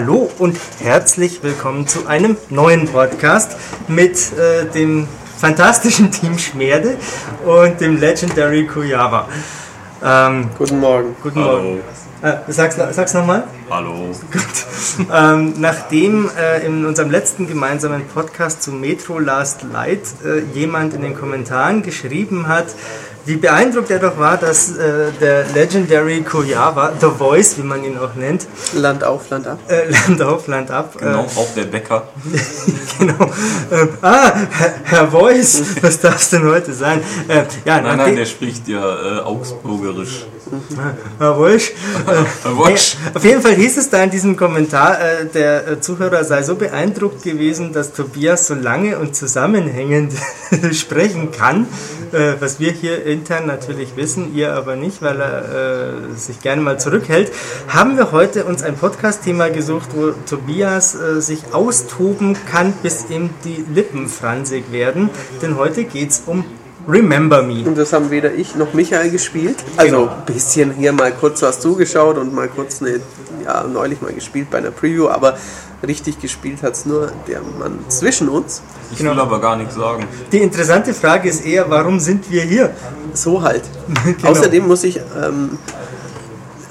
Hallo und herzlich willkommen zu einem neuen Podcast mit äh, dem fantastischen Team Schmerde und dem Legendary Kuyava. Ähm, guten Morgen. Guten Hallo. Morgen. Äh, sag's, sag's nochmal. Hallo. Gut. Ähm, nachdem äh, in unserem letzten gemeinsamen Podcast zu Metro Last Light äh, jemand in den Kommentaren geschrieben hat, wie beeindruckt er doch war, dass äh, der Legendary Koyawa, The Voice, wie man ihn auch nennt, Land auf, Land ab. Äh, Land auf, Land ab. Genau, äh, auch der Bäcker. genau. Äh, ah, Herr, Herr, Voice, was darf es denn heute sein? Äh, ja, nein, nein, der spricht ja äh, Augsburgerisch. Herr Wosch. Herr Wosch. Auf jeden Fall hieß es da in diesem Kommentar, der Zuhörer sei so beeindruckt gewesen, dass Tobias so lange und zusammenhängend sprechen kann, was wir hier intern natürlich wissen, ihr aber nicht, weil er äh, sich gerne mal zurückhält, haben wir heute uns ein Podcast-Thema gesucht, wo Tobias äh, sich austoben kann, bis ihm die Lippen fransig werden. Denn heute geht es um Remember Me. Und das haben weder ich noch Michael gespielt. Also ein genau. bisschen hier mal kurz was zugeschaut und mal kurz eine, ja, neulich mal gespielt bei einer Preview, aber richtig gespielt hat es nur der Mann zwischen uns. Ich genau. will aber gar nichts sagen. Die interessante Frage ist eher, warum sind wir hier? So halt. genau. Außerdem muss ich ähm,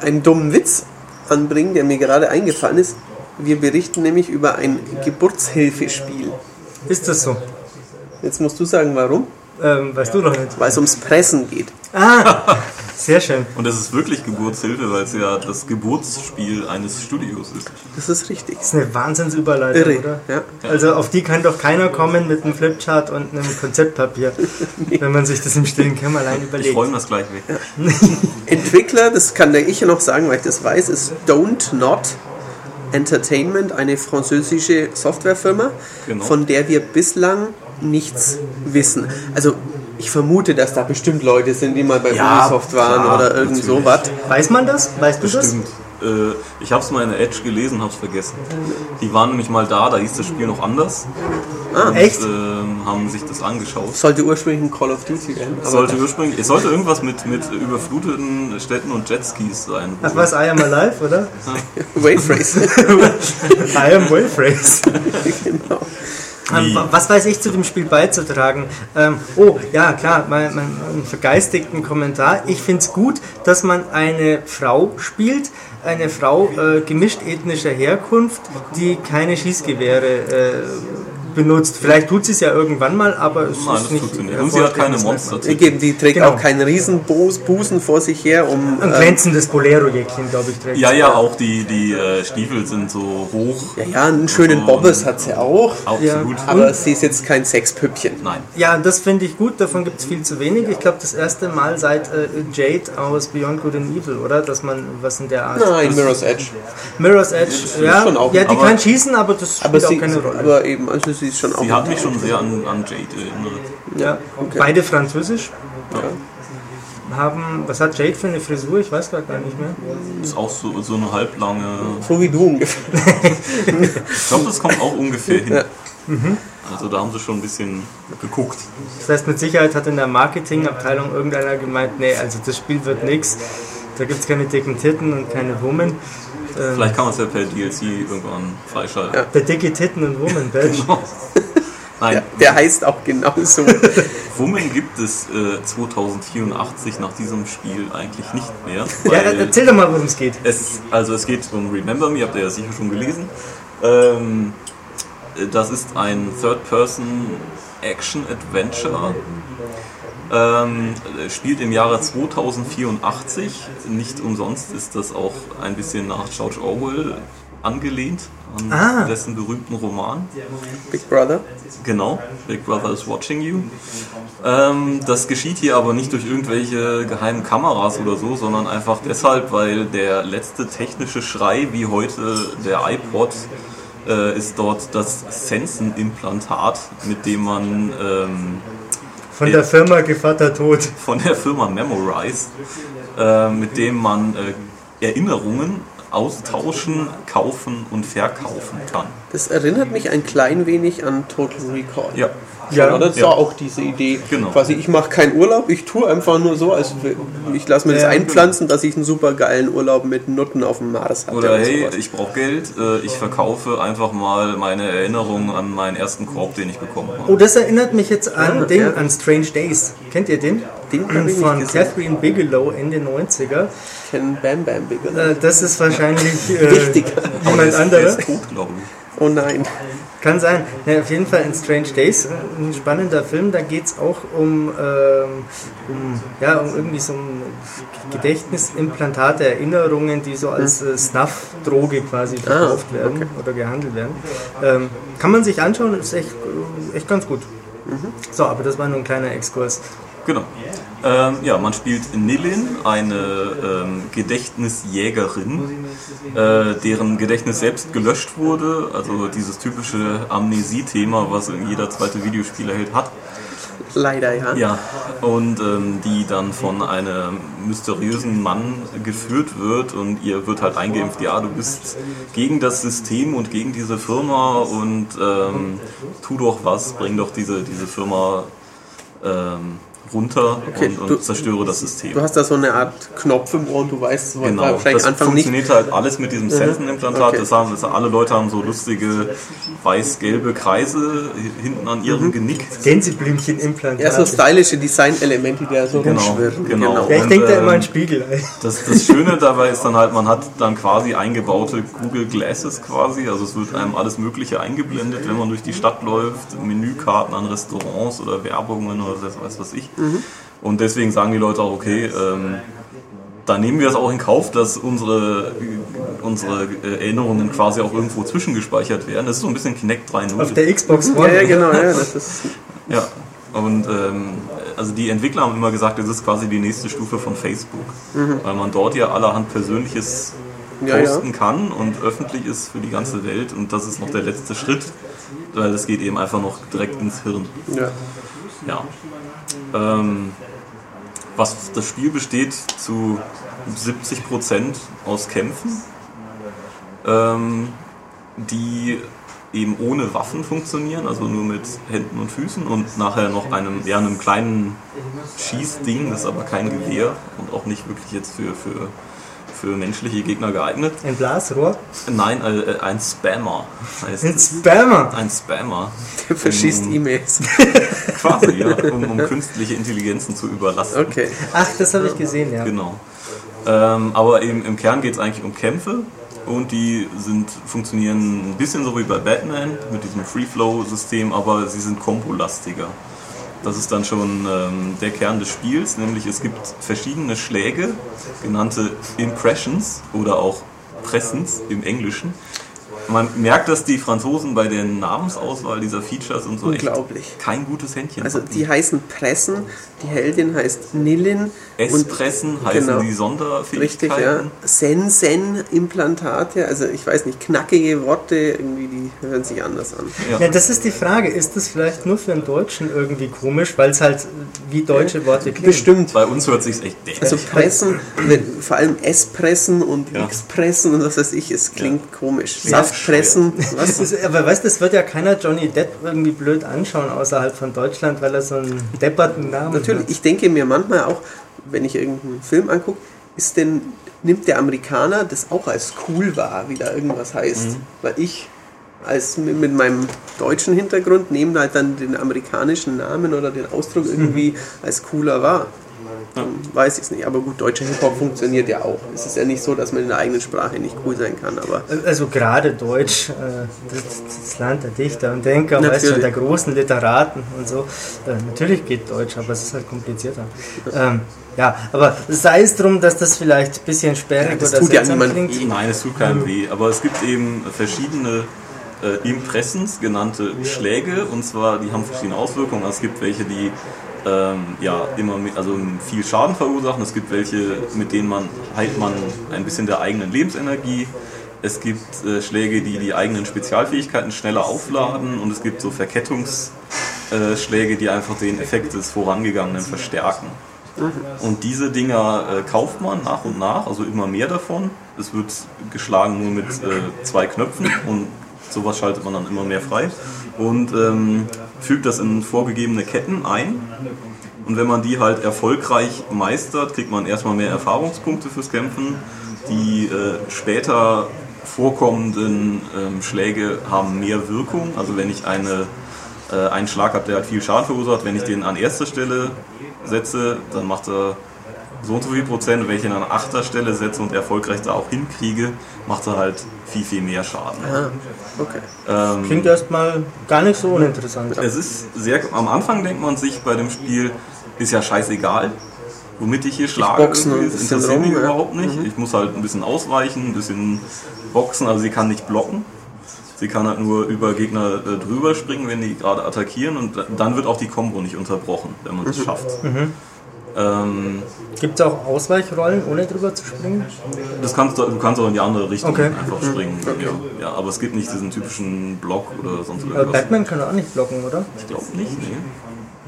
einen dummen Witz anbringen, der mir gerade eingefallen ist. Wir berichten nämlich über ein Geburtshilfespiel. Ist das so? Jetzt musst du sagen, warum? Ähm, weißt du doch nicht. Weil es ums Pressen geht. Ah, sehr schön. Und es ist wirklich Geburtshilfe, weil es ja das Geburtsspiel eines Studios ist. Das ist richtig. Das ist eine Wahnsinnsüberleitung, Irre. oder? Ja. Also auf die kann doch keiner kommen mit einem Flipchart und einem Konzeptpapier, nee. wenn man sich das im stillen Kämmerlein überlegt. Ich räume das gleich weg. Ja. Entwickler, das kann der ich ja noch sagen, weil ich das weiß, ist Don't Not Entertainment, eine französische Softwarefirma, genau. von der wir bislang nichts wissen. Also ich vermute, dass da bestimmt Leute sind, die mal bei ja, Ubisoft waren klar, oder irgend sowas. Weiß man das? Weißt bestimmt. du das? Äh, ich habe es mal in der Edge gelesen, habe es vergessen. Die waren nämlich mal da, da hieß das Spiel noch anders. Ah, und, echt? Äh, haben sich das angeschaut. Sollte ursprünglich ein Call of Duty werden. Es sollte ursprünglich, es sollte irgendwas mit, mit überfluteten Städten und Jetskis sein. Ach was, I am alive, oder? Wave Race. I am Wave Race. genau. Ähm, was weiß ich zu dem Spiel beizutragen? Ähm, oh, ja, klar, mein, mein, mein vergeistigten Kommentar. Ich finde es gut, dass man eine Frau spielt, eine Frau äh, gemischt ethnischer Herkunft, die keine Schießgewehre äh, benutzt. Vielleicht tut sie es ja irgendwann mal, aber es Nein, ist nicht. nicht. Und sie hat keine Monster. Die trägt genau. auch keinen Riesenbusen vor sich her, um. Ein glänzendes Bolero-Jäckchen, glaube ich, trägt Ja, ja, auch die, die äh, Stiefel sind so hoch. Ja, ja, einen schönen so Bobbes hat sie auch. Absolut. Ja. Aber sie ist jetzt kein Sexpüppchen. Nein. Ja, das finde ich gut, davon gibt es viel zu wenig. Ich glaube, das erste Mal seit äh, Jade aus Beyond Good and Evil, oder? Dass man was in der Art. Nein, Mirror's Edge. Mirror's Edge, ja. Ja, die kann schießen, aber das spielt aber auch keine Rolle. Aber eben, also sie ist schon auch. Sie hat mich schon sehr an, an Jade erinnert. Ja, okay. beide französisch. Ja. Haben, was hat Jade für eine Frisur? Ich weiß gar nicht mehr. Ist auch so, so eine halblange. So wie du ungefähr. ich glaube, das kommt auch ungefähr hin. Ja. Mhm. Also da haben sie schon ein bisschen geguckt. Das heißt, mit Sicherheit hat in der Marketingabteilung irgendeiner gemeint, nee, also das Spiel wird nichts. Da gibt es keine dicken Titten und keine Women. Vielleicht kann man es ja per DLC irgendwann freischalten. Ja. Der dicke Titten und Woman Badge. Genau. Nein. Ja, der heißt auch genauso. Woman gibt es äh, 2084 nach diesem Spiel eigentlich nicht mehr. Ja, erzähl doch mal, worum es geht. Es, also es geht um Remember Me, habt ihr ja sicher schon gelesen. Ähm, das ist ein Third-Person-Action-Adventure. Ähm, spielt im Jahre 2084. Nicht umsonst ist das auch ein bisschen nach George Orwell angelehnt an ah. dessen berühmten Roman. Big Brother. Genau, Big Brother is watching you. Ähm, das geschieht hier aber nicht durch irgendwelche geheimen Kameras oder so, sondern einfach deshalb, weil der letzte technische Schrei, wie heute der iPod, äh, ist dort das Sensen-Implantat, mit dem man ähm, von der Firma Gevatter Tod. Von der Firma Memorize, äh, mit dem man äh, Erinnerungen austauschen, kaufen und verkaufen kann. Das erinnert mich ein klein wenig an Total Recall. Ja, Ja, oder? Das ja. war auch diese Idee. Genau. Quasi, ich mache keinen Urlaub, ich tue einfach nur so, als ich lasse mir das ja, einpflanzen, genau. dass ich einen super geilen Urlaub mit Nutten auf dem Mars habe. Oder hey, sowas. ich brauche Geld, äh, ich verkaufe einfach mal meine Erinnerungen an meinen ersten Korb, den ich bekommen habe. Oh, das erinnert mich jetzt an, den, an Strange Days. Kennt ihr den? Den von Catherine Bigelow Ende 90er. Ich kenne Bam Bam Bigelow. Äh, das ist wahrscheinlich äh, jemand anderes. Oh nein. Kann sein. Ja, auf jeden Fall in Strange Days, äh, ein spannender Film. Da geht es auch um, ähm, um, ja, um irgendwie so ein Gedächtnisimplantate, Erinnerungen, die so als äh, Snuff-Droge quasi ah, verkauft ah, werden okay. oder gehandelt werden. Ähm, kann man sich anschauen, ist echt, echt ganz gut. Mhm. So, aber das war nur ein kleiner Exkurs. Genau. Ähm, ja, man spielt Nilin, eine ähm, Gedächtnisjägerin, äh, deren Gedächtnis selbst gelöscht wurde. Also dieses typische Amnesie-Thema, was jeder zweite Videospielerheld hat. Leider, ja. Ja, und ähm, die dann von einem mysteriösen Mann geführt wird und ihr wird halt eingeimpft, ja, du bist gegen das System und gegen diese Firma und ähm, tu doch was, bring doch diese, diese Firma ähm, runter okay, und, und du, zerstöre das System. Du hast da so eine Art Knopf im Ohr und du weißt, was genau, vielleicht das Anfang funktioniert nicht. halt alles mit diesem mhm. Sensenimplantat. Okay. Das haben, das alle Leute haben so lustige weiß-gelbe Kreise hinten an ihrem mhm. Genick. Gänseblümchen-Implantat. Ja, so stylische Design-Elemente, die da so genau, rumschwirren. Genau. genau. Ja, ich denke da immer an Spiegel. Das, das Schöne dabei ist dann halt, man hat dann quasi eingebaute Google Glasses quasi. Also es wird einem alles Mögliche eingeblendet, wenn man durch die Stadt läuft. Menükarten an Restaurants oder Werbungen oder was weiß ich. Mhm. Und deswegen sagen die Leute auch, okay, ähm, da nehmen wir es auch in Kauf, dass unsere, unsere Erinnerungen quasi auch irgendwo zwischengespeichert werden. Das ist so ein bisschen Kinect 3.0. Auf der Xbox One. Ja, ja genau. Ja, das ist ja. und ähm, also die Entwickler haben immer gesagt, das ist quasi die nächste Stufe von Facebook, mhm. weil man dort ja allerhand Persönliches posten ja, ja. kann und öffentlich ist für die ganze Welt und das ist noch der letzte Schritt, weil das geht eben einfach noch direkt ins Hirn. Ja. ja. Ähm, was das Spiel besteht zu 70% aus Kämpfen, ähm, die eben ohne Waffen funktionieren, also nur mit Händen und Füßen und nachher noch einem, ja, einem kleinen Schießding, das ist aber kein Gewehr und auch nicht wirklich jetzt für, für für menschliche Gegner geeignet. Ein Blasrohr? Nein, äh, ein Spammer. Heißt ein Spammer? Ein Spammer. Der verschießt um, E-Mails. Quasi, ja, um, um, künstliche Intelligenzen zu überlassen. Okay. Ach, das habe ich gesehen, ja. Genau. Ähm, aber eben im Kern geht es eigentlich um Kämpfe und die sind, funktionieren ein bisschen so wie bei Batman mit diesem Free-Flow-System, aber sie sind kompolastiger. Das ist dann schon ähm, der Kern des Spiels, nämlich es gibt verschiedene Schläge, genannte Impressions oder auch Pressens im Englischen, man merkt, dass die Franzosen bei der Namensauswahl dieser Features und so Unglaublich. kein gutes Händchen Also die heißen Pressen, die Heldin heißt Nilin. S-Pressen heißen genau, die Sonderfähigkeiten. Richtig, ja. Sen-Sen-Implantate, also ich weiß nicht, knackige Worte, irgendwie, die hören sich anders an. Ja. ja. das ist die Frage. Ist das vielleicht nur für einen Deutschen irgendwie komisch, weil es halt wie deutsche Worte klingt? Bestimmt. Bei uns hört sich echt dämlich Also Pressen, vor allem S-Pressen und ja. X-Pressen und was weiß ich, es klingt komisch. Saft fressen. Was? aber weißt du, es wird ja keiner Johnny Depp irgendwie blöd anschauen außerhalb von Deutschland, weil er so einen depperten Namen Natürlich, hat. ich denke mir manchmal auch, wenn ich irgendeinen Film angucke, ist denn, nimmt der Amerikaner das auch als cool wahr, wie da irgendwas heißt. Mhm. Weil ich als mit, meinem deutschen Hintergrund nehme halt dann den amerikanischen Namen oder den Ausdruck irgendwie mhm. als cooler wahr dann weiß ich es nicht. Aber gut, deutscher Hip-Hop funktioniert ja auch. Es ist ja nicht so, dass man in der eigenen Sprache nicht cool sein kann. Aber also gerade Deutsch, äh, das, das, Land der Dichter und Denker, weißt du, der großen Literaten und so. Äh, natürlich geht Deutsch, aber es ist halt komplizierter. Ähm, ja, aber sei es drum, dass das vielleicht ein bisschen sperrig ja, das oder tut ja niemand klingt. Nein, es tut keinem weh. Aber es gibt eben verschiedene äh, Impressens genannte Schläge und zwar, die haben verschiedene Auswirkungen. Also es gibt welche, die ähm, ja, immer also viel Schaden verursachen. Es gibt welche, mit denen man heilt man ein bisschen der eigenen Lebensenergie. Es gibt äh, Schläge, die die eigenen Spezialfähigkeiten schneller aufladen und es gibt so Verkettungsschläge, äh, die einfach den Effekt des Vorangegangenen verstärken. Und diese Dinger äh, kauft man nach und nach, also immer mehr davon. Es wird geschlagen nur mit äh, zwei Knöpfen und sowas schaltet man dann immer mehr frei. Und ähm, fügt das in vorgegebene Ketten ein. Und wenn man die halt erfolgreich meistert, kriegt man erstmal mehr Erfahrungspunkte fürs Kämpfen. Die äh, später vorkommenden ähm, Schläge haben mehr Wirkung. Also wenn ich eine, äh, einen Schlag habe, der hat viel Schaden verursacht, wenn ich den an erster Stelle setze, dann macht er so und so viel Prozent. Wenn ich ihn an achter Stelle setze und erfolgreich da auch hinkriege, macht er halt viel, viel mehr Schaden. Ah, okay. Ähm, Klingt erstmal gar nicht so uninteressant. Es ist sehr, am Anfang denkt man sich bei dem Spiel, ist ja scheißegal, womit ich hier schlage. Ich boxen das interessiert mich überhaupt nicht. Mhm. Ich muss halt ein bisschen ausweichen, ein bisschen boxen, also sie kann nicht blocken. Sie kann halt nur über Gegner äh, drüber springen, wenn die gerade attackieren und dann wird auch die Combo nicht unterbrochen, wenn man es mhm. schafft. Mhm. Ähm, Gibt es auch Ausweichrollen, ohne drüber zu springen? Das kannst du, du kannst auch in die andere Richtung okay. einfach springen. Okay. Ja. ja, aber es gibt nicht diesen typischen Block oder sonst irgendwas. Aber Batman kann auch nicht blocken, oder? Ich glaube nicht, nee.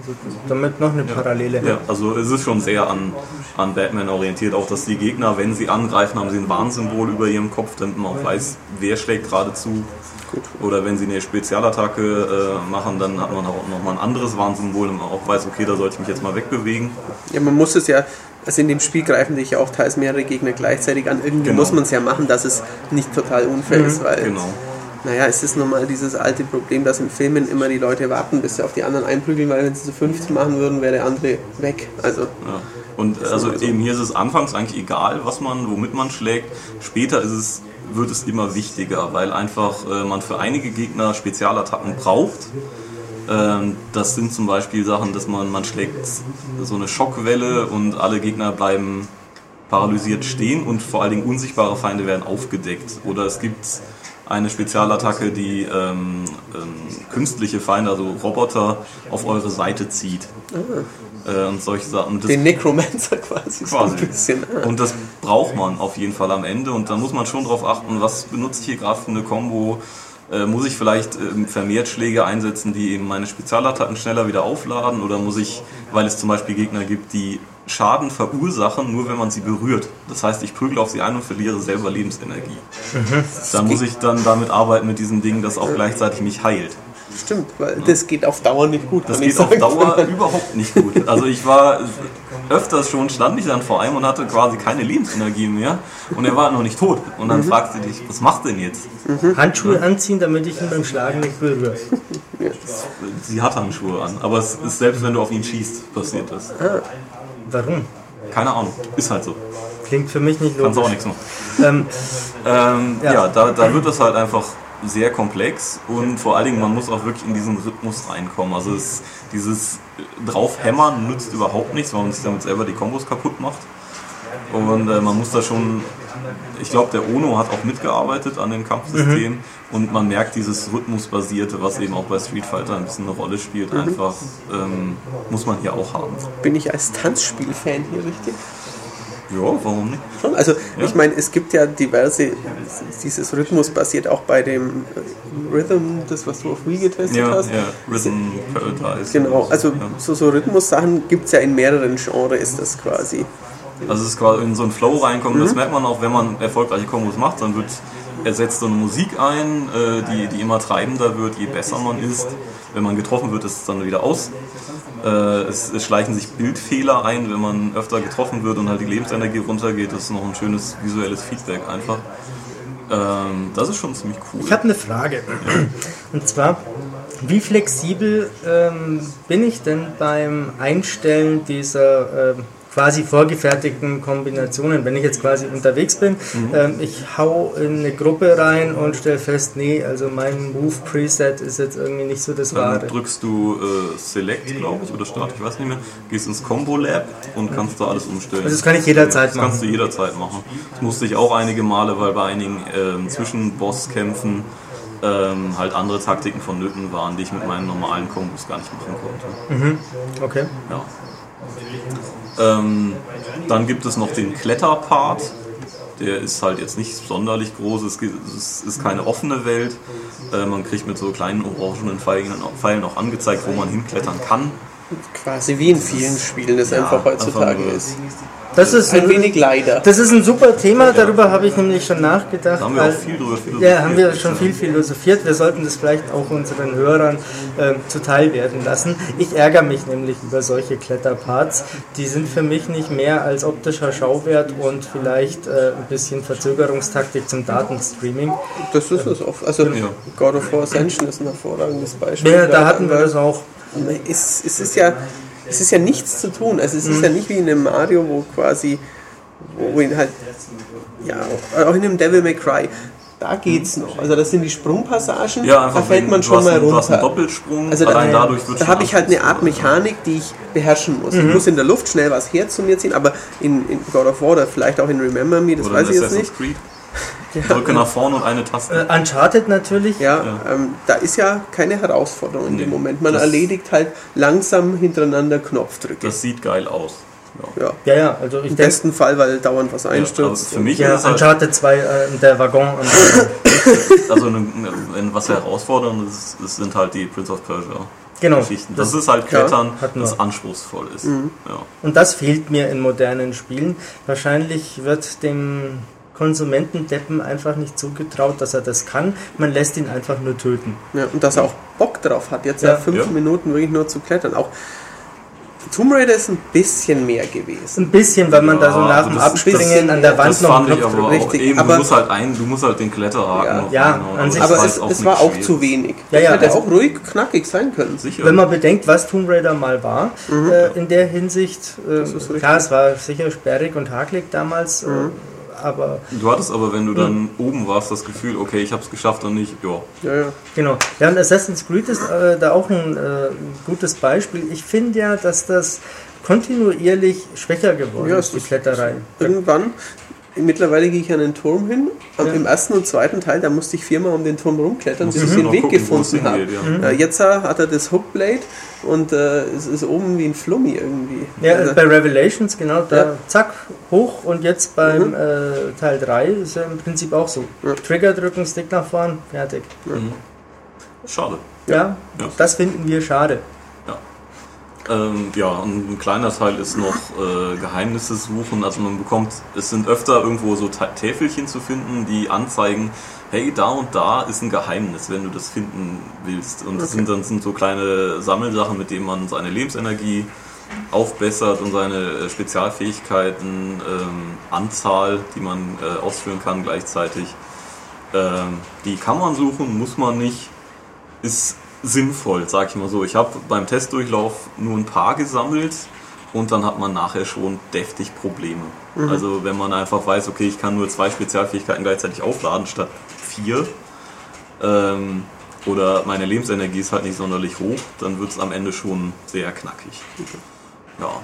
Also damit noch eine Parallele. Ja, also es ist schon sehr an, an Batman orientiert. Auch dass die Gegner, wenn sie angreifen, haben sie ein Warnsymbol über ihrem Kopf, damit man auch weiß, wer schlägt gerade zu. Gut. Oder wenn sie eine Spezialattacke äh, machen, dann hat man auch nochmal ein anderes Warnsymbol und man auch weiß, okay, da sollte ich mich jetzt mal wegbewegen. Ja, man muss es ja, also in dem Spiel greifen sich ja auch teils mehrere Gegner gleichzeitig an. Irgendwie genau. muss man es ja machen, dass es nicht total unfair mhm. ist, weil. Genau. Naja, es ist nun mal dieses alte Problem, dass in Filmen immer die Leute warten, bis sie auf die anderen einprügeln, weil wenn sie zu 15 machen würden, wäre der andere weg. Also. Ja. Und also eben hier ist es anfangs eigentlich egal, was man, womit man schlägt. Später ist es wird es immer wichtiger, weil einfach äh, man für einige Gegner Spezialattacken braucht. Ähm, das sind zum Beispiel Sachen, dass man, man schlägt so eine Schockwelle und alle Gegner bleiben paralysiert stehen und vor allen Dingen unsichtbare Feinde werden aufgedeckt. Oder es gibt eine Spezialattacke, die ähm, ähm, künstliche Feinde, also Roboter, auf eure Seite zieht. Äh, und solche Sachen. Das Den Necromancer quasi. quasi. So ein bisschen. Ah. Und das braucht man auf jeden Fall am Ende und da muss man schon darauf achten, was benutze ich hier gerade für eine Combo. Äh, muss ich vielleicht äh, vermehrt Schläge einsetzen, die eben meine Spezialattacken schneller wieder aufladen oder muss ich, weil es zum Beispiel Gegner gibt, die Schaden verursachen, nur wenn man sie berührt. Das heißt, ich prügel auf sie ein und verliere selber Lebensenergie. Da muss ich dann damit arbeiten mit diesem Ding, das auch gleichzeitig mich heilt. Stimmt, weil ja. das geht auf Dauer nicht gut. Das geht auf Dauer überhaupt nicht gut. Also ich war öfters schon, stand ich dann vor einem und hatte quasi keine Lebensenergie mehr und er war noch nicht tot. Und dann mhm. fragst du dich, was macht denn jetzt? Mhm. Handschuhe ja. anziehen, damit ich ihn beim Schlagen nicht berühre. Sie hat Handschuhe an, aber es ist selbst wenn du auf ihn schießt, passiert das. Ah. Warum? Keine Ahnung, ist halt so. Klingt für mich nicht logisch. Kannst auch nichts machen. Ähm, ähm, ja, ja da, da wird das halt einfach sehr komplex und vor allen Dingen, man muss auch wirklich in diesen Rhythmus reinkommen. Also es, dieses Draufhämmern nützt überhaupt nichts, weil man sich damit selber die Kombos kaputt macht. Und äh, man muss da schon, ich glaube, der Ono hat auch mitgearbeitet an dem Kampfsystem mhm. und man merkt dieses Rhythmusbasierte, was eben auch bei Street Fighter ein bisschen eine Rolle spielt, mhm. einfach ähm, muss man hier auch haben. Bin ich als Tanzspiel-Fan hier richtig? Ja, warum nicht? Schon, also ja. ich meine, es gibt ja diverse, dieses Rhythmus basiert auch bei dem Rhythm, das was du auf Wii getestet ja, hast. Ja, Rhythm Paradise. Genau, also ja. so, so Rhythmus-Sachen gibt es ja in mehreren Genres, ist das quasi. Also es ist quasi in so einen Flow reinkommen, mhm. das merkt man auch, wenn man erfolgreiche Kombos macht, dann wird er setzt so eine Musik ein, äh, die, die immer treibender wird, je besser man ist. Wenn man getroffen wird, ist es dann wieder aus. Äh, es, es, schleichen sich Bildfehler ein, wenn man öfter getroffen wird und halt die Lebensenergie runtergeht. Das ist noch ein schönes visuelles Feedback einfach. Ähm, das ist schon ziemlich cool. Ich habe eine Frage. Und zwar, wie flexibel ähm, bin ich denn beim Einstellen dieser ähm, quasi vorgefertigten Kombinationen. Wenn ich jetzt quasi unterwegs bin, mhm. ähm, ich hau in eine Gruppe rein und stelle fest, nee, also mein Move-Preset ist jetzt irgendwie nicht so das Wahre. Dann drückst du äh, Select, glaube ich, oder Start, ich weiß nicht mehr, gehst ins Combo Lab und kannst da alles umstellen. Also das kann ich jederzeit das machen. Das kannst du jederzeit machen. Das musste ich auch einige Male, weil bei einigen ähm, Zwischenbosskämpfen ähm, halt andere Taktiken vonnöten waren, die ich mit meinen normalen Kombos gar nicht machen konnte. Mhm. Okay. Ja. Ähm, dann gibt es noch den Kletterpart. Der ist halt jetzt nicht sonderlich groß, es ist keine offene Welt. Äh, man kriegt mit so kleinen orangenen Pfeilen auch angezeigt, wo man hinklettern kann. Quasi wie in vielen Spielen das ja, einfach heutzutage einfach ist. Das ist ein, ein wenig leider. Das ist ein super Thema, darüber habe ich nämlich schon nachgedacht. Da haben wir auch viel drüber philosophiert. Ja, haben wir schon viel philosophiert. Wir sollten das vielleicht auch unseren Hörern äh, zuteil werden lassen. Ich ärgere mich nämlich über solche Kletterparts. Die sind für mich nicht mehr als optischer Schauwert und vielleicht äh, ein bisschen Verzögerungstaktik zum Datenstreaming. Das ist es auch. Also ja. God of War Ascension ist ein hervorragendes Beispiel. Ja, da hatten wir das auch. Es, es ist ja es ist ja nichts zu tun. Also es ist mhm. ja nicht wie in einem Mario, wo quasi, wo ihn halt, ja, auch in einem Devil May Cry, da geht's noch. Also das sind die Sprungpassagen, ja, da fällt man schon mal runter. Du hast einen Doppelsprung, also da, dadurch da habe ich halt eine Art Mechanik, die ich beherrschen muss. Mhm. Ich muss in der Luft schnell was her zu mir ziehen, aber in, in God of War oder vielleicht auch in Remember Me, das oder weiß ich jetzt nicht. Creed. Ja. Drücke nach vorne und eine Taste. Äh, Uncharted natürlich. Ja, ja. Ähm, da ist ja keine Herausforderung nee, in dem Moment. Man erledigt halt langsam hintereinander Knopfdrücke. Das sieht geil aus. Ja. ja, ja, also Im besten Fall, weil dauernd was einstürzt. Ja, für mich ja, ist Uncharted halt 2, äh, der Waggon. also, eine, was herausfordernd ist, das sind halt die Prince of Persia. Genau. Geschichten. Das, das ist halt Klettern, das anspruchsvoll ist. Mhm. Und das fehlt mir in modernen Spielen. Wahrscheinlich wird dem Konsumentendeppen einfach nicht zugetraut, dass er das kann. Man lässt ihn einfach nur töten. Ja, und dass er auch Bock drauf hat, jetzt ja, fünf ja. Minuten wirklich nur zu klettern. Auch Tomb Raider ist ein bisschen mehr gewesen. Ein bisschen, weil man ja, da so nach dem Abspringen an der Wand das noch fand ich aber richtig. Eben, aber du musst halt ein, du musst halt den Kletterhaken ja, noch ja an sich aber es, es war auch zu wenig. Ja, ja, hätte also, auch ruhig knackig sein können. Sicher. Wenn man bedenkt, was Tomb Raider mal war, mhm. äh, in der Hinsicht, äh, klar, es war sicher sperrig und hakelig damals. Mhm. Äh, aber. Du hattest aber, wenn du dann hm. oben warst, das Gefühl, okay, ich habe es geschafft und nicht, ja. Ja, ja. Genau. Ja, und Assassin's Creed ist äh, da auch ein äh, gutes Beispiel. Ich finde ja, dass das kontinuierlich schwächer geworden ja, ist, die Kletterei. Irgendwann Mittlerweile gehe ich an den Turm hin. Ja. Im ersten und zweiten Teil, da musste ich viermal um den Turm rumklettern, bis ich den Weg gucken, gefunden habe. Ja. Mhm. Jetzt hat er das Hookblade und äh, es ist oben wie ein Flummi irgendwie. Ja, also, bei Revelations, genau, da ja. zack, hoch und jetzt beim mhm. äh, Teil 3 ist er im Prinzip auch so. Trigger drücken, Stick nach vorn, fertig. Mhm. Schade. Ja, das finden wir schade. Ähm, ja, und ein kleiner Teil ist noch äh, Geheimnisse suchen. Also man bekommt, es sind öfter irgendwo so Täfelchen zu finden, die anzeigen, hey, da und da ist ein Geheimnis, wenn du das finden willst. Und okay. das sind dann sind so kleine Sammelsachen, mit denen man seine Lebensenergie aufbessert und seine äh, Spezialfähigkeiten, ähm, Anzahl, die man äh, ausführen kann gleichzeitig. Ähm, die kann man suchen, muss man nicht. Ist sinnvoll, sag ich mal so. Ich habe beim Testdurchlauf nur ein paar gesammelt und dann hat man nachher schon deftig Probleme. Mhm. Also wenn man einfach weiß, okay, ich kann nur zwei Spezialfähigkeiten gleichzeitig aufladen statt vier ähm, oder meine Lebensenergie ist halt nicht sonderlich hoch, dann wird es am Ende schon sehr knackig. Ja.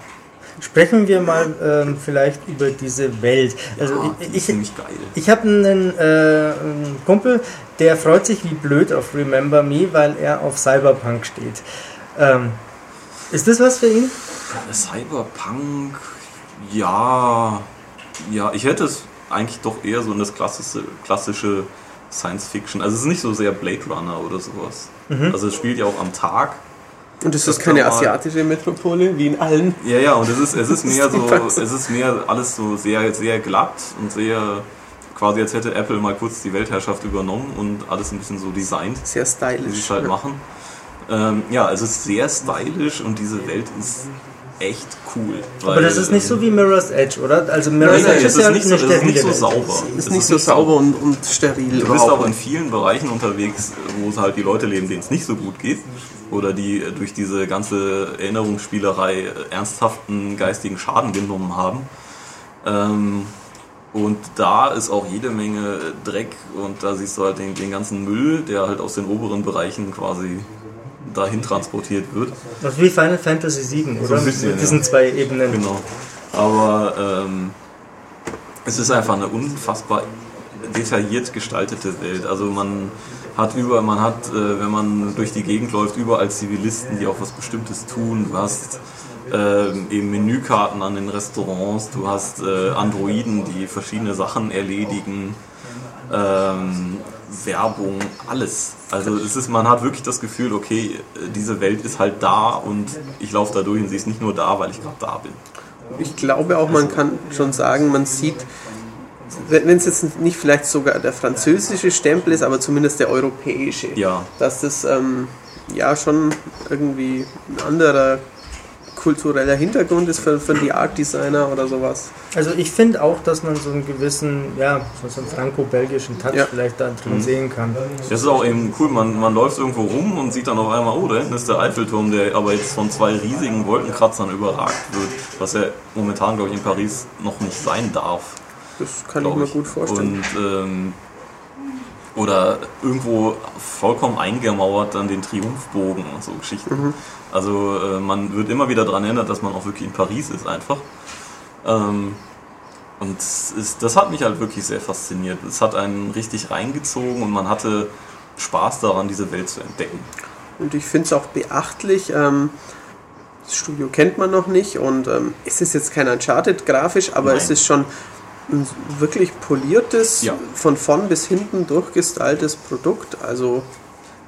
Sprechen wir mal ähm, vielleicht über diese Welt. Also ja, ich, ich, ich habe einen, äh, einen, Kumpel, der freut sich wie blöd auf Remember Me, weil er auf Cyberpunk steht. Ähm, ist das was für ihn? Cyberpunk, ja, ja, ich hätte es eigentlich doch eher so in das klassische, klassische Science Fiction. Also es ist nicht so sehr Blade Runner oder sowas. Mhm. Also es spielt ja auch am Tag und ist das, das keine asiatische Metropole, wie in allen? Ja, ja, und es ist, es ist mehr so, es ist mehr alles so sehr, sehr glatt und sehr, quasi als hätte Apple mal kurz die Weltherrschaft übernommen und alles ein bisschen so designt. Sehr stylisch. Wie sie es halt ja. machen. Ähm, ja, es ist sehr stylisch und diese Welt ist echt cool. Weil, Aber das ist nicht so wie Mirror's Edge, oder? Also Mirror's nee, Edge ist, ist ja nicht so, ist nicht so sauber. Es ist nicht so sauber und, und steril. Du bist auch in vielen Bereichen unterwegs, wo es halt die Leute leben, denen es nicht so gut geht oder die durch diese ganze Erinnerungsspielerei ernsthaften geistigen Schaden genommen haben. Ähm, und da ist auch jede Menge Dreck und da siehst du halt den, den, ganzen Müll, der halt aus den oberen Bereichen quasi dahin transportiert wird. Das ist wie Final Fantasy VII, oder? So bisschen, Mit diesen ja. zwei Ebenen. Genau. Aber ähm, es ist einfach eine unfassbar detailliert gestaltete Welt. Also man hat über, man hat, äh, wenn man durch die Gegend läuft, überall Zivilisten, die auch was Bestimmtes tun. Du hast äh, eben Menükarten an den Restaurants, du hast äh, Androiden, die verschiedene Sachen erledigen, ähm, Werbung, alles. Also es ist, man hat wirklich das Gefühl, okay, diese Welt ist halt da und ich laufe da durch und sie ist nicht nur da, weil ich gerade da bin. ich glaube auch, man kann schon sagen, man sieht, wenn es jetzt nicht vielleicht sogar der französische Stempel ist, aber zumindest der europäische, ja. dass das ähm, ja schon irgendwie ein anderer kultureller Hintergrund ist für, für die Art Designer oder sowas. Also ich finde auch, dass man so einen gewissen, ja, so einen franco-belgischen Touch ja. vielleicht da drin mhm. sehen kann. Das ist auch eben cool, man, man läuft irgendwo rum und sieht dann auf einmal, oh, da hinten ist der Eiffelturm, der aber jetzt von zwei riesigen Wolkenkratzern überragt wird, was ja momentan, glaube ich, in Paris noch nicht sein darf. Das kann ich mir gut vorstellen. Und ähm, oder irgendwo vollkommen eingemauert dann den Triumphbogen und so Geschichten. Mhm. Also äh, man wird immer wieder daran erinnert, dass man auch wirklich in Paris ist einfach. Ähm, und ist, das hat mich halt wirklich sehr fasziniert. Es hat einen richtig reingezogen und man hatte Spaß daran, diese Welt zu entdecken. Und ich finde es auch beachtlich. Ähm, das Studio kennt man noch nicht und ähm, es ist jetzt kein Uncharted grafisch, aber Nein. es ist schon ein wirklich poliertes, ja. von vorn bis hinten durchgestyltes Produkt. Also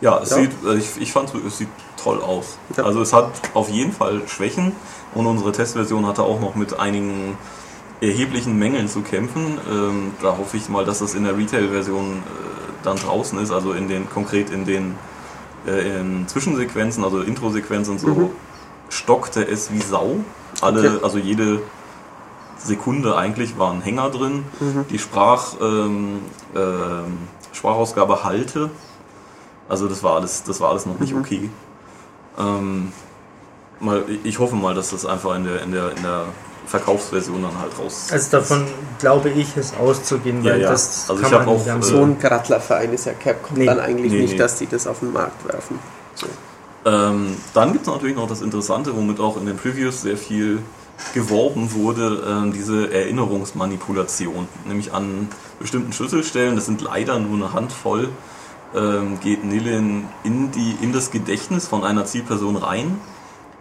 ja, es ja. sieht, also ich, ich fand es sieht toll aus. Ja. Also es hat auf jeden Fall Schwächen und unsere Testversion hatte auch noch mit einigen erheblichen Mängeln zu kämpfen. Ähm, da hoffe ich mal, dass das in der Retail-Version äh, dann draußen ist, also in den konkret in den äh, in Zwischensequenzen, also Intro-Sequenzen so mhm. stockte es wie Sau. Alle, okay. also jede Sekunde eigentlich war ein Hänger drin. Mhm. Die Sprach, ähm, äh, Sprachausgabe halte. Also das war alles, das war alles noch nicht mhm. okay. Ähm, mal, ich hoffe mal, dass das einfach in der, in der, in der Verkaufsversion dann halt raus. Also davon glaube ich es auszugehen, weil ja, ja. das also kann ich man auch, nicht so ein Grattlerverein ist ja Capcom nee. dann eigentlich nee, nicht, nee. dass die das auf den Markt werfen. So. Ähm, dann gibt es natürlich noch das Interessante, womit auch in den Previews sehr viel geworben wurde, äh, diese Erinnerungsmanipulation, nämlich an bestimmten Schlüsselstellen, das sind leider nur eine Handvoll, ähm, geht Nilin in, die, in das Gedächtnis von einer Zielperson rein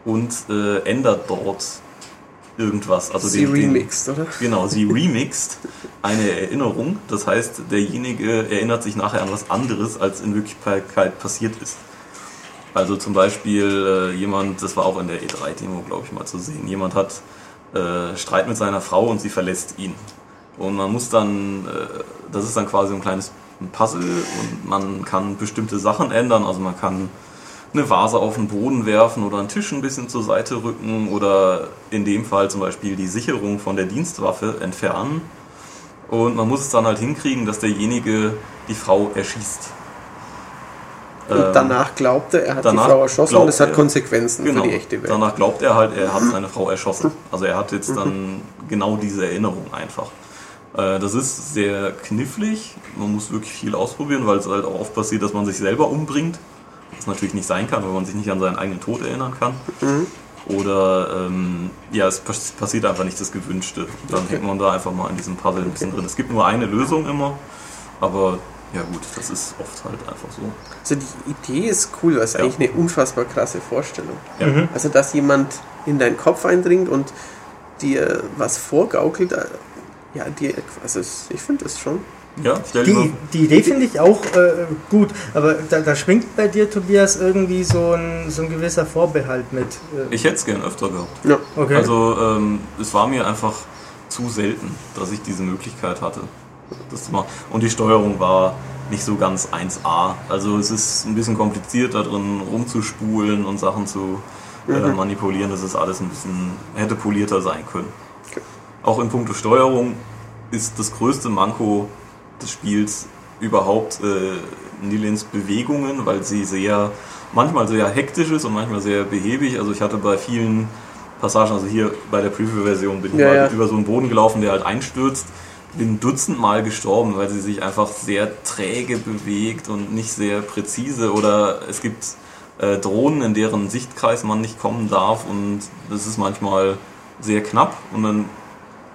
und äh, ändert dort irgendwas. Also sie den, remixt, oder? Genau, sie remixt eine Erinnerung. Das heißt, derjenige erinnert sich nachher an was anderes, als in Wirklichkeit passiert ist. Also zum Beispiel äh, jemand, das war auch in der E3-Demo, glaube ich, mal zu sehen, jemand hat äh, Streit mit seiner Frau und sie verlässt ihn. Und man muss dann, äh, das ist dann quasi ein kleines Puzzle und man kann bestimmte Sachen ändern. Also man kann eine Vase auf den Boden werfen oder einen Tisch ein bisschen zur Seite rücken oder in dem Fall zum Beispiel die Sicherung von der Dienstwaffe entfernen. Und man muss es dann halt hinkriegen, dass derjenige die Frau erschießt. Und ähm, danach glaubt er, er hat die Frau erschossen und es hat Konsequenzen genau, für die echte Welt. Danach glaubt er halt, er hat seine Frau erschossen. Also er hat jetzt dann genau diese Erinnerung einfach. Äh, das ist sehr knifflig. Man muss wirklich viel ausprobieren, weil es halt auch oft passiert, dass man sich selber umbringt. Was natürlich nicht sein kann, weil man sich nicht an seinen eigenen Tod erinnern kann. Mhm. Oder ähm, ja, es passiert einfach nicht das Gewünschte. Dann okay. hängt man da einfach mal in diesem Puzzle ein bisschen drin. Es gibt nur eine Lösung immer, aber ja gut, das ist oft halt einfach so. Also die Idee ist cool, das ist ja. eigentlich eine unfassbar krasse Vorstellung. Ja. Mhm. Also dass jemand in deinen Kopf eindringt und dir was vorgaukelt, äh, ja, die, also ich finde das schon. Ja, die, die Idee finde ich auch äh, gut, aber da, da, schwingt bei dir, Tobias, irgendwie so ein, so ein gewisser Vorbehalt mit. Äh. Ich hätte es gern öfter gehabt. Ja. Okay. Also ähm, es war mir einfach zu selten, dass ich diese Möglichkeit hatte das zu machen. Und die Steuerung war nicht so ganz 1A. Also es ist ein bisschen kompliziert da drin rumzuspulen und Sachen zu äh, mhm. manipulieren. Das ist alles ein bisschen, hätte polierter sein können. Okay. Auch in puncto Steuerung ist das größte Manko des Spiels überhaupt äh, Nilens Bewegungen, weil sie sehr, manchmal sehr hektisch ist und manchmal sehr behäbig. Also ich hatte bei vielen Passagen, also hier bei der Preview-Version bin ich ja, mal ja. über so einen Boden gelaufen, der halt einstürzt bin dutzendmal gestorben, weil sie sich einfach sehr träge bewegt und nicht sehr präzise. Oder es gibt äh, Drohnen, in deren Sichtkreis man nicht kommen darf und das ist manchmal sehr knapp und dann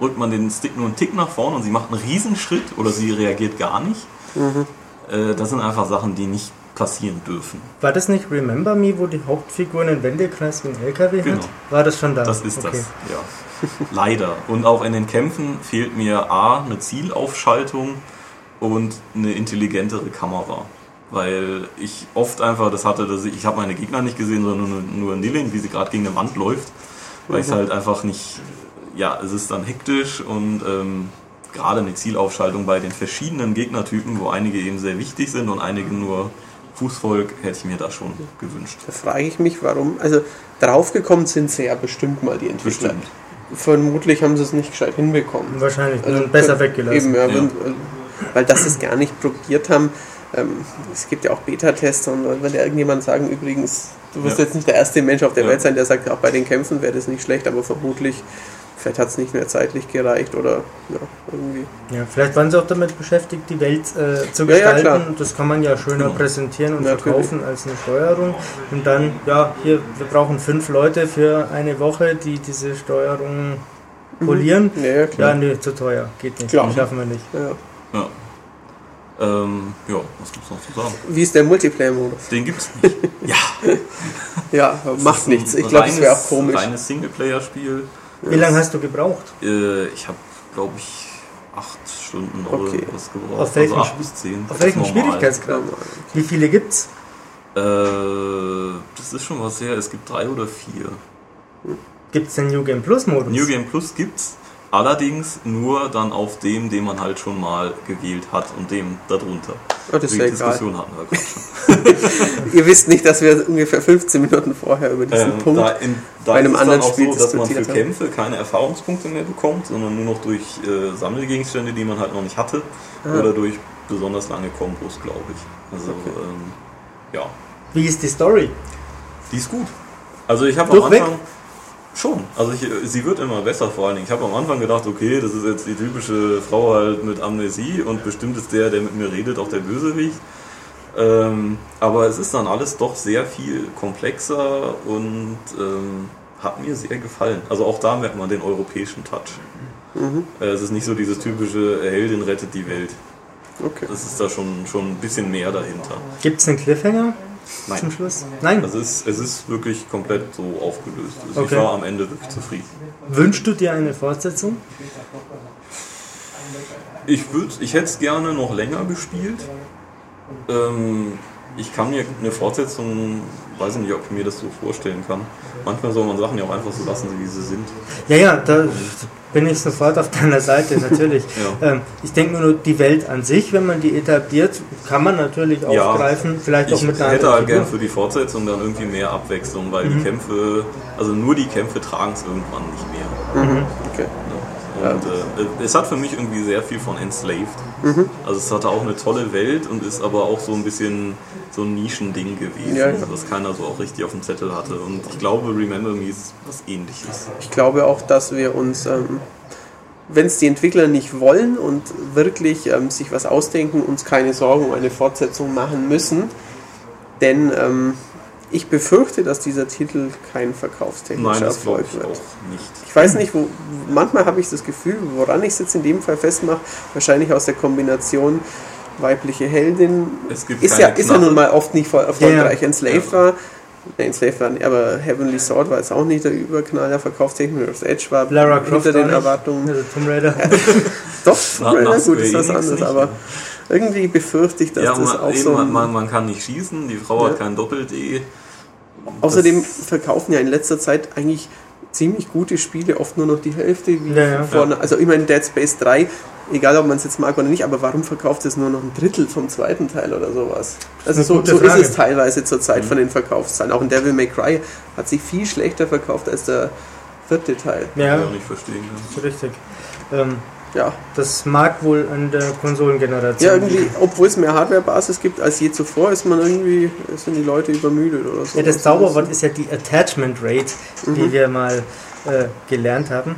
rückt man den Stick nur einen Tick nach vorne und sie macht einen Riesenschritt oder sie reagiert gar nicht. Mhm. Äh, das sind einfach Sachen, die nicht passieren dürfen. War das nicht Remember Me, wo die Hauptfigur einen Wendekreis wie ein LKW genau. hat? War das schon da? Das ist okay. das, ja. Leider. Und auch in den Kämpfen fehlt mir A, eine Zielaufschaltung und eine intelligentere Kamera. Weil ich oft einfach das hatte, dass ich, ich habe meine Gegner nicht gesehen, sondern nur, nur Nilin, wie sie gerade gegen eine Wand läuft. Weil ich es mhm. halt einfach nicht ja, es ist dann hektisch und ähm, gerade eine Zielaufschaltung bei den verschiedenen Gegnertypen, wo einige eben sehr wichtig sind und einige nur Fußvolk, hätte ich mir da schon gewünscht. Da frage ich mich, warum. Also draufgekommen sind sie ja bestimmt mal die Entwickler. Bestimmt. Vermutlich haben sie es nicht gescheit hinbekommen. Wahrscheinlich, also besser weggelassen. Eben, ja, ja. Wenn, weil das es gar nicht probiert haben. Ähm, es gibt ja auch Beta-Tester und wenn ja irgendjemand sagen, übrigens, du wirst ja. jetzt nicht der erste Mensch auf der Welt sein, der sagt, auch bei den Kämpfen wäre das nicht schlecht, aber vermutlich Vielleicht hat es nicht mehr zeitlich gereicht oder ja, irgendwie. Ja, vielleicht waren sie auch damit beschäftigt, die Welt äh, zu gestalten. Ja, ja, das kann man ja schöner genau. präsentieren und verkaufen als eine Steuerung. Und dann, ja, hier, wir brauchen fünf Leute für eine Woche, die diese Steuerung polieren. Mhm. Ja, klar. ja, nee, zu teuer. Geht nicht. Klar. schaffen wir nicht. Ja. Ja. Ähm, ja, was gibt's noch zu sagen? Wie ist der Multiplayer-Modus? Den gibt's nicht. ja. ja, macht nichts. Ich glaube, es wäre auch komisch. Ein reines Singleplayer-Spiel. Wie lange hast du gebraucht? Äh, ich habe, glaube ich, acht Stunden oder okay. was gebraucht. Auf welchen, also acht bis zehn. Auf welchem Schwierigkeitsgrad? Wie viele gibt's? Äh, das ist schon was her. Es gibt drei oder vier. Gibt es den New Game Plus Modus? New Game Plus gibt's. Allerdings nur dann auf dem, den man halt schon mal gewählt hat und dem darunter. Oh, das ist ja Diskussion egal. hatten wir schon. Ihr wisst nicht, dass wir ungefähr 15 Minuten vorher über diesen ähm, Punkt da in, da bei einem anderen Spiel so, dass man für Kämpfe keine Erfahrungspunkte mehr bekommt, sondern nur noch durch äh, Sammelgegenstände, die man halt noch nicht hatte, ah. oder durch besonders lange Kombos, glaube ich. Also okay. ähm, ja. Wie ist die Story? Die ist gut. Also ich habe am Anfang Schon. Also ich, sie wird immer besser vor allen Dingen. Ich habe am Anfang gedacht, okay, das ist jetzt die typische Frau halt mit Amnesie und bestimmt ist der, der mit mir redet, auch der Bösewicht. Ähm, aber es ist dann alles doch sehr viel komplexer und ähm, hat mir sehr gefallen. Also auch da merkt man den europäischen Touch. Mhm. Äh, es ist nicht so dieses typische Heldin rettet die Welt. Okay. Das ist da schon, schon ein bisschen mehr dahinter. Gibt es einen Cliffhanger? Nein. Zum Schluss? Nein. Also es ist, es ist wirklich komplett so aufgelöst. Also okay. Ich war am Ende wirklich zufrieden. Wünschst du dir eine Fortsetzung? Ich, ich hätte es gerne noch länger gespielt. Ähm, ich kann mir eine Fortsetzung, weiß ich nicht, ob ich mir das so vorstellen kann. Manchmal soll man Sachen ja auch einfach so lassen, wie sie sind. Ja, ja, da bin ich sofort auf deiner Seite, natürlich. ja. ähm, ich denke nur, die Welt an sich, wenn man die etabliert, kann man natürlich aufgreifen, ja, vielleicht auch mit einer Ich hätte halt gern für die Fortsetzung dann irgendwie mehr Abwechslung, weil mhm. die Kämpfe, also nur die Kämpfe tragen es irgendwann nicht mehr. Mhm. Okay. Und äh, es hat für mich irgendwie sehr viel von Enslaved. Mhm. Also es hatte auch eine tolle Welt und ist aber auch so ein bisschen so ein Nischending gewesen, ja, ja. das keiner so auch richtig auf dem Zettel hatte. Und ich glaube, Remember Me ist was ähnliches. Ich glaube auch, dass wir uns, ähm, wenn es die Entwickler nicht wollen und wirklich ähm, sich was ausdenken, uns keine Sorgen um eine Fortsetzung machen müssen. Denn ähm, ich befürchte, dass dieser Titel kein verkaufstechnischer Erfolg wird. Nicht. Ich weiß nicht, wo, manchmal habe ich das Gefühl, woran ich es jetzt in dem Fall festmache, wahrscheinlich aus der Kombination weibliche Heldin. ist, ja, ist ja nun mal oft nicht erfolgreich. Ja. Enslaved ja. war, ne, Enslaved war nicht, aber Heavenly Sword war jetzt auch nicht der Überknaller verkaufstechnisch. Das Edge war Lara Croft hinter den Erwartungen. Also Tomb Raider. Doch, Tomb Raider, gut, ist was anderes, aber irgendwie befürchte ich, dass ja, das auch so. Man, man, kann nicht schießen, die Frau hat kein Doppel-D. Außerdem verkaufen ja in letzter Zeit eigentlich ziemlich gute Spiele oft nur noch die Hälfte wie ja, ja. vorne. Also ich meine Dead Space 3, egal ob man es jetzt mag oder nicht, aber warum verkauft es nur noch ein Drittel vom zweiten Teil oder sowas? Also so, so ist es teilweise zur Zeit mhm. von den Verkaufszahlen. Auch in Devil May Cry hat sich viel schlechter verkauft als der vierte Teil. Ja, ja. nicht verstehen. Ja. Richtig. Ähm, ja. Das mag wohl an der Konsolengeneration. Ja, irgendwie, obwohl es mehr Hardware-Basis gibt als je zuvor, ist man irgendwie, sind die Leute übermüdet oder so. Ja, das Zauberwort ist ja die Attachment Rate, mhm. die wir mal äh, gelernt haben.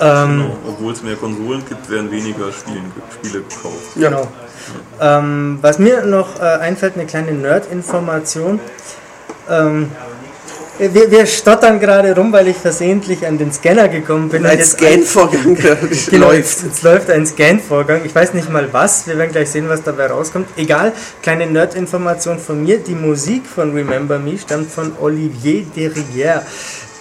Ähm, genau. Obwohl es mehr Konsolen gibt, werden weniger Spielen, Spiele gekauft. Genau. Ja. Ähm, was mir noch äh, einfällt, eine kleine Nerd-Information. Ähm, wir, wir, stottern gerade rum, weil ich versehentlich an den Scanner gekommen bin. Ein Scan-Vorgang genau, läuft. Jetzt läuft ein Scan-Vorgang. Ich weiß nicht mal was. Wir werden gleich sehen, was dabei rauskommt. Egal, kleine Nerd-Information von mir. Die Musik von Remember Me stammt von Olivier Derrière,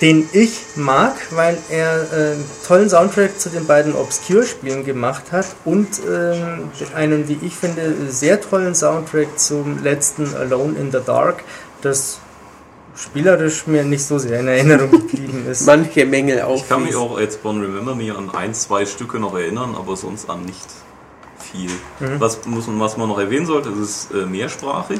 den ich mag, weil er äh, einen tollen Soundtrack zu den beiden Obscure-Spielen gemacht hat und äh, einen, wie ich finde, sehr tollen Soundtrack zum letzten Alone in the Dark, das spielerisch mir nicht so sehr in Erinnerung geblieben ist. Manche Mängel auch. Ich kann mich auch jetzt von Remember Me an ein, zwei Stücke noch erinnern, aber sonst an nicht viel. Mhm. Was, muss, was man noch erwähnen sollte, ist es äh, mehrsprachig.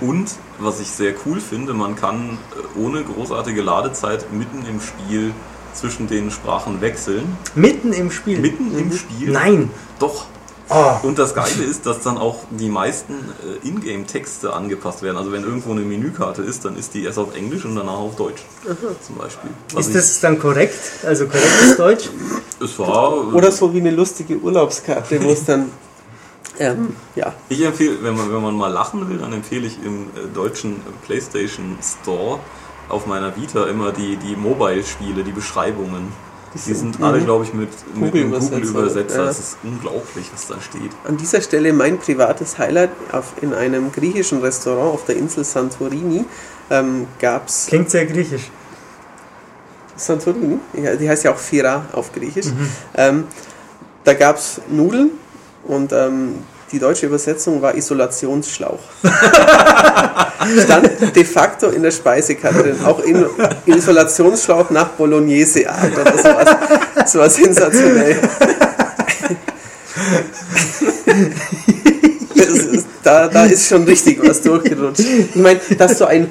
Und was ich sehr cool finde, man kann äh, ohne großartige Ladezeit mitten im Spiel zwischen den Sprachen wechseln. Mitten im Spiel? Mitten mhm. im Spiel. Nein. Doch. Oh. Und das Geile ist, dass dann auch die meisten äh, Ingame-Texte angepasst werden. Also wenn irgendwo eine Menükarte ist, dann ist die erst auf Englisch und danach auf Deutsch. Aha. Zum Beispiel. Was ist das dann korrekt? Also korrektes Deutsch? Es war. Oder so wie eine lustige Urlaubskarte, wo es dann. Ähm, ja. Ich empfehle, wenn man, wenn man mal lachen will, dann empfehle ich im äh, deutschen PlayStation Store auf meiner Vita immer die, die Mobile-Spiele, die Beschreibungen. Die sind alle, glaube ich, mit, mit Google-Übersetzer. Ja. Das ist unglaublich, was da steht. An dieser Stelle mein privates Highlight auf, in einem griechischen Restaurant auf der Insel Santorini ähm, gab es. Klingt sehr griechisch. Santorini? Ja, die heißt ja auch Fira auf Griechisch. Mhm. Ähm, da gab es Nudeln und ähm, die deutsche Übersetzung war Isolationsschlauch. Stand de facto in der Speisekarte drin. Auch in Isolationsschlauch nach Bolognese Art. Das war, das war sensationell. Ist, da, da ist schon richtig was durchgerutscht. Ich meine, dass so ein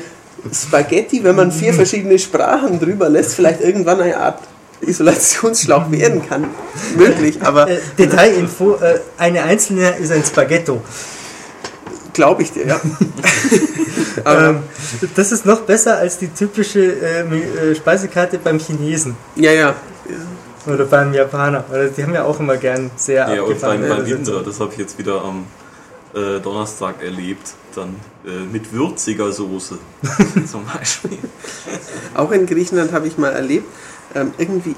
Spaghetti, wenn man vier verschiedene Sprachen drüber lässt, vielleicht irgendwann eine Art Isolationsschlauch werden kann. Möglich, aber. Äh, Detailinfo: äh, Eine einzelne ist ein Spaghetto. Glaube ich dir, ja. ähm, das ist noch besser als die typische äh, äh, Speisekarte beim Chinesen. Ja, ja. Oder beim Japaner. Die haben ja auch immer gern sehr Ja, und beim, beim Inder, das habe ich jetzt wieder am äh, Donnerstag erlebt, dann äh, mit würziger Soße zum Beispiel. Auch in Griechenland habe ich mal erlebt, ähm, irgendwie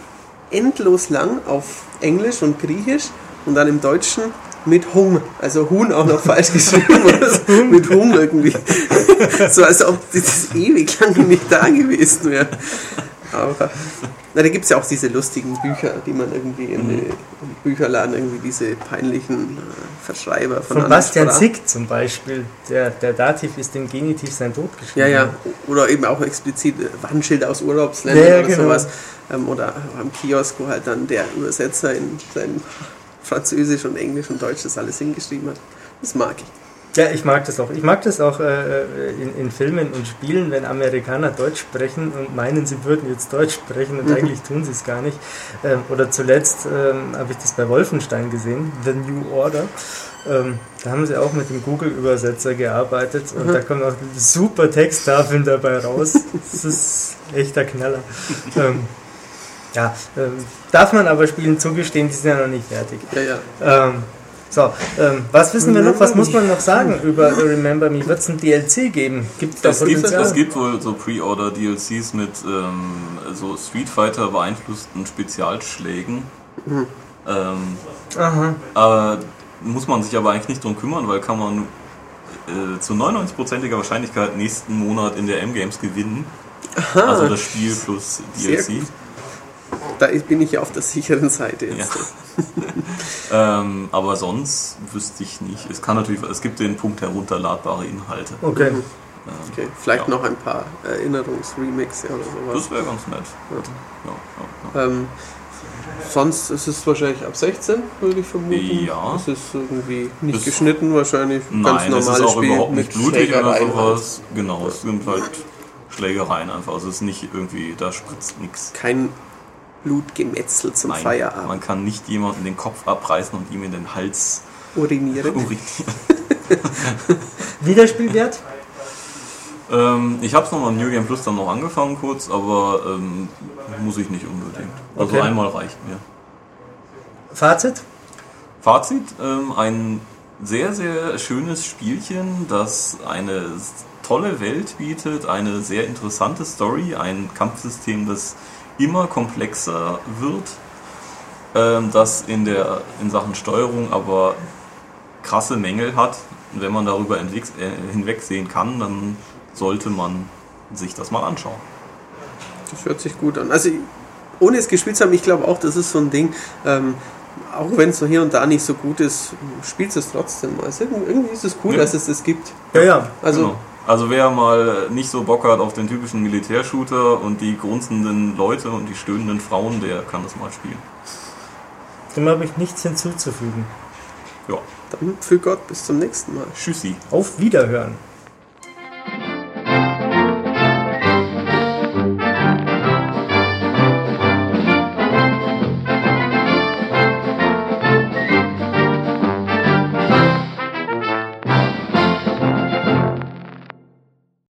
endlos lang auf Englisch und Griechisch und dann im Deutschen mit Hum, also Huhn auch noch falsch geschrieben oder so, mit Hum irgendwie. so als ob das ewig lang nicht da gewesen wäre. Aber na, da gibt es ja auch diese lustigen Bücher, die man irgendwie in mhm. im Bücherladen irgendwie diese peinlichen äh, Verschreiber von, von Bastian Zick zum Beispiel. Der, der Dativ ist im Genitiv sein Tod geschrieben. Ja, ja. Oder eben auch explizit äh, Wandschild aus Urlaubsländern ja, ja, oder genau. sowas. Ähm, oder am Kiosk, wo halt dann der Übersetzer in sein Französisch und Englisch und Deutsch das alles hingeschrieben hat. Das mag ich. Ja, ich mag das auch. Ich mag das auch äh, in, in, Filmen und Spielen, wenn Amerikaner Deutsch sprechen und meinen, sie würden jetzt Deutsch sprechen und mhm. eigentlich tun sie es gar nicht. Ähm, oder zuletzt ähm, habe ich das bei Wolfenstein gesehen, The New Order. Ähm, da haben sie auch mit dem Google-Übersetzer gearbeitet und mhm. da kommen auch super Texttafeln dabei raus. Das ist echter Knaller. Ähm, ja, ähm, darf man aber Spielen zugestehen, die sind ja noch nicht fertig. Ja, ja. So, ähm, was wissen wir noch? Was muss man noch sagen über Remember Me? Wird es ein DLC geben? Gibt es da gibt, es gibt wohl so Pre-Order-DLCs mit ähm, so Street Fighter beeinflussten Spezialschlägen. Mhm. Ähm, Aha. Aber muss man sich aber eigentlich nicht drum kümmern, weil kann man äh, zu 99%iger Wahrscheinlichkeit nächsten Monat in der M-Games gewinnen. Aha. Also das Spiel plus DLC da bin ich ja auf der sicheren Seite jetzt. Ja. ähm, aber sonst wüsste ich nicht. Es kann natürlich, es gibt den Punkt herunterladbare Inhalte. Okay. Mhm. Ähm, okay. Vielleicht ja. noch ein paar Erinnerungsremixe oder sowas. Das wäre ganz nett. Ja. Ähm, sonst ist es wahrscheinlich ab 16, würde ich vermuten. Ja. Es ist irgendwie nicht das geschnitten, wahrscheinlich. Nein, ganz normales es ist auch Spiel überhaupt nicht blutig oder sowas. Genau, es sind halt Schlägereien einfach. Also es ist nicht irgendwie, da spritzt nichts. Kein Blutgemetzel zum Nein, Feierabend. Man kann nicht jemanden den Kopf abreißen und ihm in den Hals urinieren. urinieren. Wiederspielwert? Ähm, ich habe es nochmal New Game Plus dann noch angefangen kurz, aber ähm, muss ich nicht unbedingt. Also okay. einmal reicht mir. Fazit? Fazit, ähm, ein sehr, sehr schönes Spielchen, das eine tolle Welt bietet, eine sehr interessante Story, ein Kampfsystem, das immer komplexer wird, ähm, das in, der, in Sachen Steuerung aber krasse Mängel hat. Und wenn man darüber äh, hinwegsehen kann, dann sollte man sich das mal anschauen. Das hört sich gut an. Also ohne es gespielt zu haben, ich glaube auch, das ist so ein Ding, ähm, auch wenn es so hier und da nicht so gut ist, spielt es trotzdem. Also irgendwie ist es cool, ja. dass es das gibt. Ja, ja. Also genau. Also wer mal nicht so Bock hat auf den typischen Militärshooter und die grunzenden Leute und die stöhnenden Frauen, der kann das mal spielen. Dem habe ich nichts hinzuzufügen. Ja. Dann für Gott, bis zum nächsten Mal. Tschüssi. Auf Wiederhören.